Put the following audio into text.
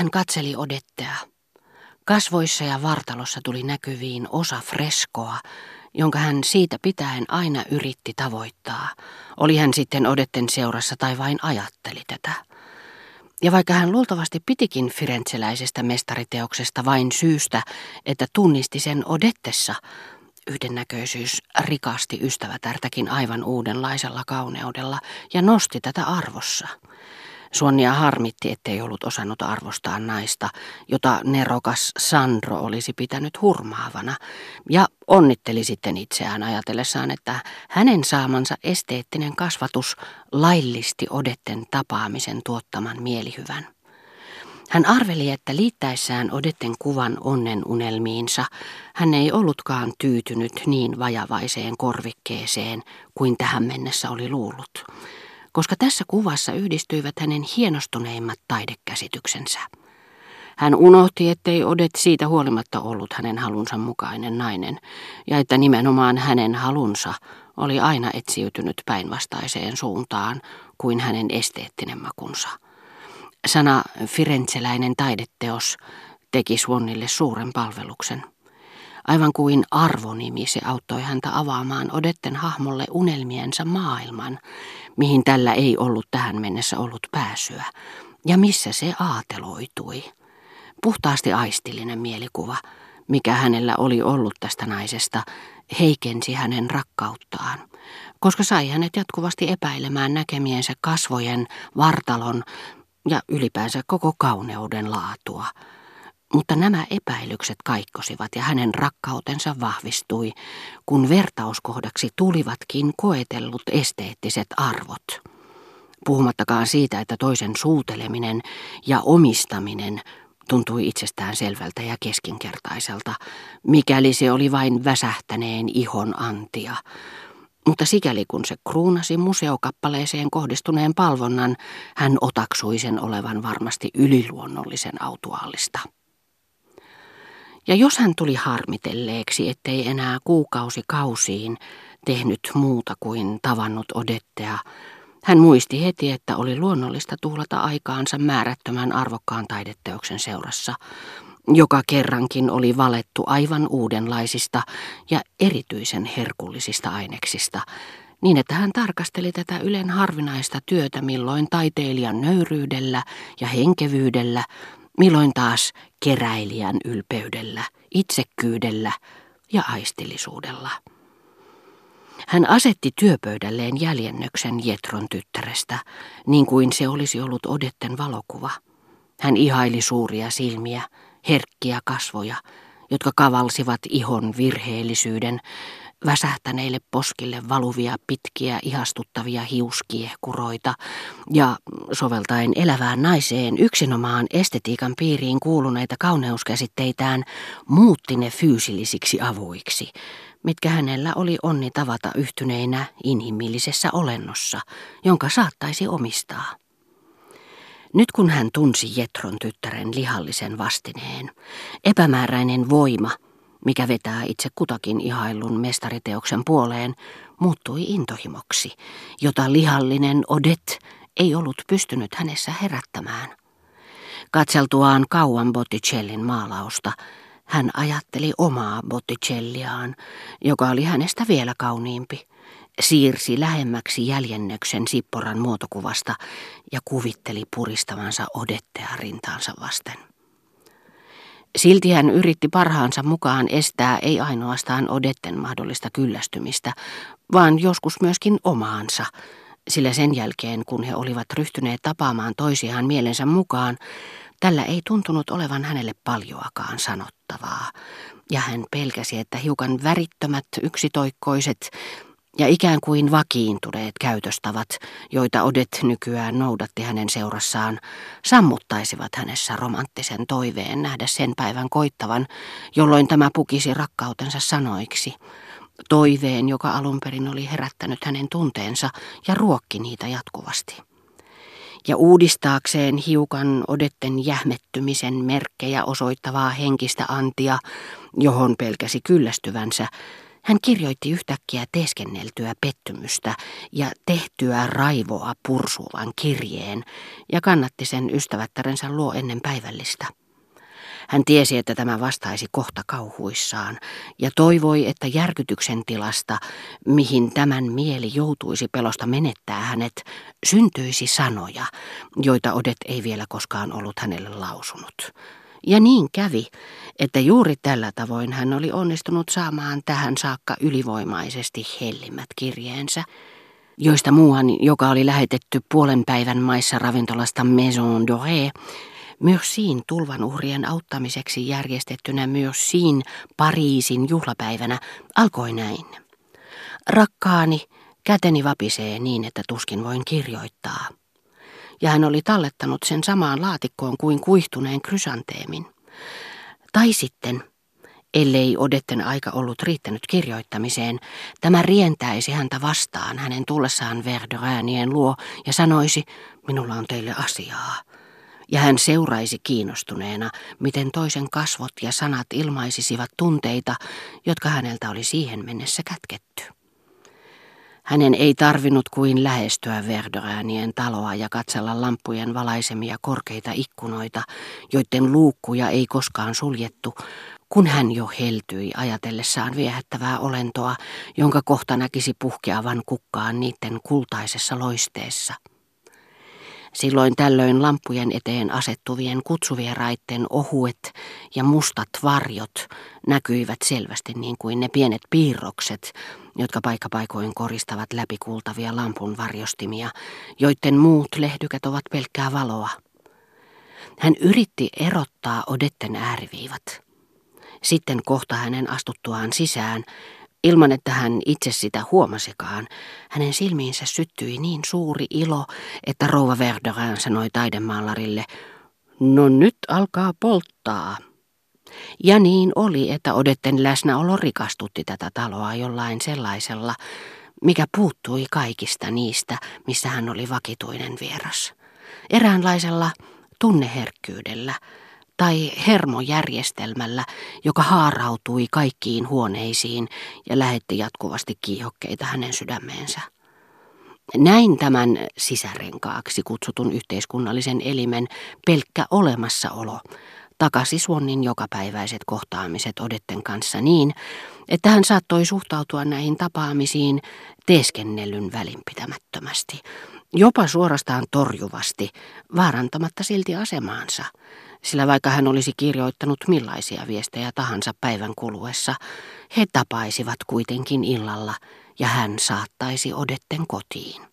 Hän katseli Odettea. Kasvoissa ja vartalossa tuli näkyviin osa freskoa, jonka hän siitä pitäen aina yritti tavoittaa. Oli hän sitten Odetten seurassa tai vain ajatteli tätä. Ja vaikka hän luultavasti pitikin firenzeläisestä mestariteoksesta vain syystä, että tunnisti sen Odettessa, yhdennäköisyys rikasti ystävätärtäkin aivan uudenlaisella kauneudella ja nosti tätä arvossa – Suonnia harmitti, ettei ollut osannut arvostaa naista, jota nerokas Sandro olisi pitänyt hurmaavana, ja onnitteli sitten itseään ajatellessaan, että hänen saamansa esteettinen kasvatus laillisti Odetten tapaamisen tuottaman mielihyvän. Hän arveli, että liittäessään Odetten kuvan onnen unelmiinsa, hän ei ollutkaan tyytynyt niin vajavaiseen korvikkeeseen kuin tähän mennessä oli luullut koska tässä kuvassa yhdistyivät hänen hienostuneimmat taidekäsityksensä. Hän unohti, ettei Odet siitä huolimatta ollut hänen halunsa mukainen nainen, ja että nimenomaan hänen halunsa oli aina etsiytynyt päinvastaiseen suuntaan kuin hänen esteettinen makunsa. Sana firenzeläinen taideteos teki Swannille suuren palveluksen. Aivan kuin arvonimi se auttoi häntä avaamaan Odetten hahmolle unelmiensa maailman, mihin tällä ei ollut tähän mennessä ollut pääsyä, ja missä se aateloitui. Puhtaasti aistillinen mielikuva, mikä hänellä oli ollut tästä naisesta, heikensi hänen rakkauttaan, koska sai hänet jatkuvasti epäilemään näkemiensä kasvojen, vartalon ja ylipäänsä koko kauneuden laatua – mutta nämä epäilykset kaikkosivat ja hänen rakkautensa vahvistui, kun vertauskohdaksi tulivatkin koetellut esteettiset arvot. Puhumattakaan siitä, että toisen suuteleminen ja omistaminen tuntui itsestään selvältä ja keskinkertaiselta, mikäli se oli vain väsähtäneen ihon antia. Mutta sikäli kun se kruunasi museokappaleeseen kohdistuneen palvonnan, hän otaksui sen olevan varmasti yliluonnollisen autuaalista. Ja jos hän tuli harmitelleeksi, ettei enää kuukausi kausiin tehnyt muuta kuin tavannut Odettea, hän muisti heti, että oli luonnollista tuhlata aikaansa määrättömän arvokkaan taideteoksen seurassa, joka kerrankin oli valettu aivan uudenlaisista ja erityisen herkullisista aineksista, niin että hän tarkasteli tätä Ylen harvinaista työtä milloin taiteilijan nöyryydellä ja henkevyydellä, milloin taas keräilijän ylpeydellä, itsekkyydellä ja aistillisuudella. Hän asetti työpöydälleen jäljennöksen Jetron tyttärestä, niin kuin se olisi ollut Odetten valokuva. Hän ihaili suuria silmiä, herkkiä kasvoja, jotka kavalsivat ihon virheellisyyden, väsähtäneille poskille valuvia pitkiä ihastuttavia hiuskiehkuroita ja soveltaen elävään naiseen yksinomaan estetiikan piiriin kuuluneita kauneuskäsitteitään muutti ne fyysillisiksi avuiksi, mitkä hänellä oli onni tavata yhtyneinä inhimillisessä olennossa, jonka saattaisi omistaa. Nyt kun hän tunsi Jetron tyttären lihallisen vastineen, epämääräinen voima – mikä vetää itse kutakin ihaillun mestariteoksen puoleen, muuttui intohimoksi, jota lihallinen Odet ei ollut pystynyt hänessä herättämään. Katseltuaan kauan Botticellin maalausta, hän ajatteli omaa Botticelliaan, joka oli hänestä vielä kauniimpi, siirsi lähemmäksi jäljennöksen Sipporan muotokuvasta ja kuvitteli puristavansa Odettea rintaansa vasten. Silti hän yritti parhaansa mukaan estää ei ainoastaan Odetten mahdollista kyllästymistä, vaan joskus myöskin omaansa, sillä sen jälkeen kun he olivat ryhtyneet tapaamaan toisiaan mielensä mukaan, tällä ei tuntunut olevan hänelle paljoakaan sanottavaa, ja hän pelkäsi, että hiukan värittömät, yksitoikkoiset ja ikään kuin vakiintuneet käytöstavat, joita Odet nykyään noudatti hänen seurassaan, sammuttaisivat hänessä romanttisen toiveen nähdä sen päivän koittavan, jolloin tämä pukisi rakkautensa sanoiksi. Toiveen, joka alun perin oli herättänyt hänen tunteensa ja ruokki niitä jatkuvasti. Ja uudistaakseen hiukan odetten jähmettymisen merkkejä osoittavaa henkistä antia, johon pelkäsi kyllästyvänsä, Hän kirjoitti yhtäkkiä teeskenneltyä pettymystä ja tehtyä raivoa pursuvan kirjeen ja kannatti sen ystävättärensä luo ennen päivällistä. Hän tiesi, että tämä vastaisi kohta kauhuissaan ja toivoi, että järkytyksen tilasta, mihin tämän mieli joutuisi pelosta menettää hänet, syntyisi sanoja, joita Odet ei vielä koskaan ollut hänelle lausunut. Ja niin kävi, että juuri tällä tavoin hän oli onnistunut saamaan tähän saakka ylivoimaisesti hellimmät kirjeensä, joista muuhan, joka oli lähetetty puolen päivän maissa ravintolasta Maison Doré, myös siin tulvan uhrien auttamiseksi järjestettynä myös siin Pariisin juhlapäivänä alkoi näin. Rakkaani, käteni vapisee niin, että tuskin voin kirjoittaa ja hän oli tallettanut sen samaan laatikkoon kuin kuihtuneen krysanteemin. Tai sitten, ellei odetten aika ollut riittänyt kirjoittamiseen, tämä rientäisi häntä vastaan hänen tullessaan Verderäänien luo ja sanoisi, minulla on teille asiaa. Ja hän seuraisi kiinnostuneena, miten toisen kasvot ja sanat ilmaisisivat tunteita, jotka häneltä oli siihen mennessä kätketty. Hänen ei tarvinnut kuin lähestyä Verdoräänien taloa ja katsella lampujen valaisemia korkeita ikkunoita, joiden luukkuja ei koskaan suljettu, kun hän jo heltyi ajatellessaan viehättävää olentoa, jonka kohta näkisi puhkeavan kukkaan niiden kultaisessa loisteessa. Silloin tällöin lampujen eteen asettuvien kutsuvieraitten ohuet ja mustat varjot näkyivät selvästi niin kuin ne pienet piirrokset, jotka paikkapaikoin koristavat läpikultavia lampun varjostimia, joiden muut lehdykät ovat pelkkää valoa. Hän yritti erottaa odetten ääriviivat. Sitten kohta hänen astuttuaan sisään Ilman että hän itse sitä huomasikaan, hänen silmiinsä syttyi niin suuri ilo, että rouva Verderin sanoi taidemaalarille, no nyt alkaa polttaa. Ja niin oli, että Odetten läsnäolo rikastutti tätä taloa jollain sellaisella, mikä puuttui kaikista niistä, missä hän oli vakituinen vieras. Eräänlaisella tunneherkkyydellä, tai hermojärjestelmällä, joka haarautui kaikkiin huoneisiin ja lähetti jatkuvasti kiihokkeita hänen sydämeensä. Näin tämän sisärenkaaksi kutsutun yhteiskunnallisen elimen pelkkä olemassaolo takasi Suonnin jokapäiväiset kohtaamiset Odetten kanssa niin, että hän saattoi suhtautua näihin tapaamisiin teeskennellyn välinpitämättömästi, jopa suorastaan torjuvasti, vaarantamatta silti asemaansa – sillä vaikka hän olisi kirjoittanut millaisia viestejä tahansa päivän kuluessa, he tapaisivat kuitenkin illalla ja hän saattaisi odetten kotiin.